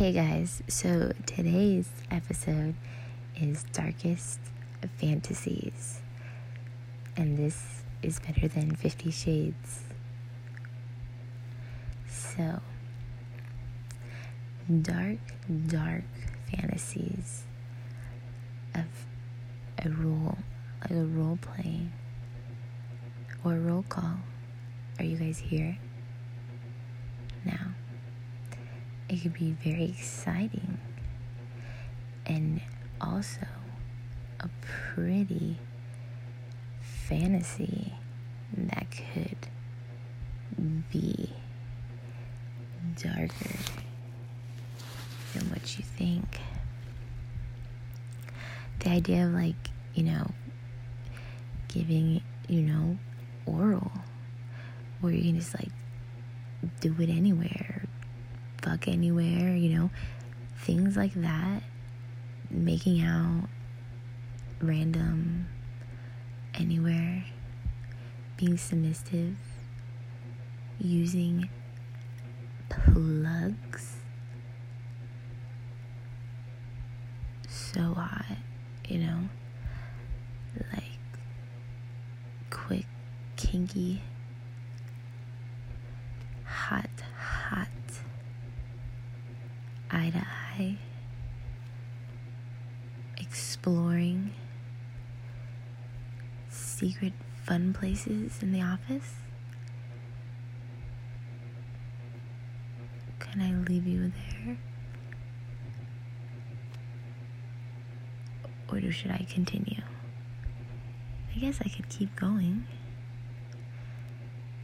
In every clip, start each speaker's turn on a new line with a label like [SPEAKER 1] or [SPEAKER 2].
[SPEAKER 1] Hey guys, so today's episode is Darkest Fantasies, and this is better than Fifty Shades. So, dark, dark fantasies of a role, like a role play or a roll call. Are you guys here? Now, it could be very exciting and also a pretty fantasy that could be darker than what you think. The idea of like, you know, giving, you know, oral where you can just like do it anywhere, fuck anywhere, you know, things like that. Making out random anywhere, being submissive, using plugs. So hot, you know, like quick, kinky, hot, hot, eye to eye, exploring secret fun places in the office. Can I leave you there? Or should I continue? I guess I could keep going.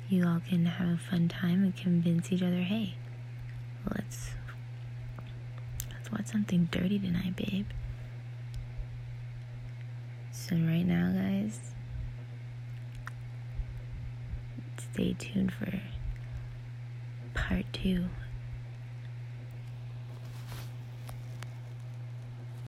[SPEAKER 1] You all can have a fun time and convince each other, hey, let's watch something dirty tonight, babe. So right now, guys, stay tuned for part two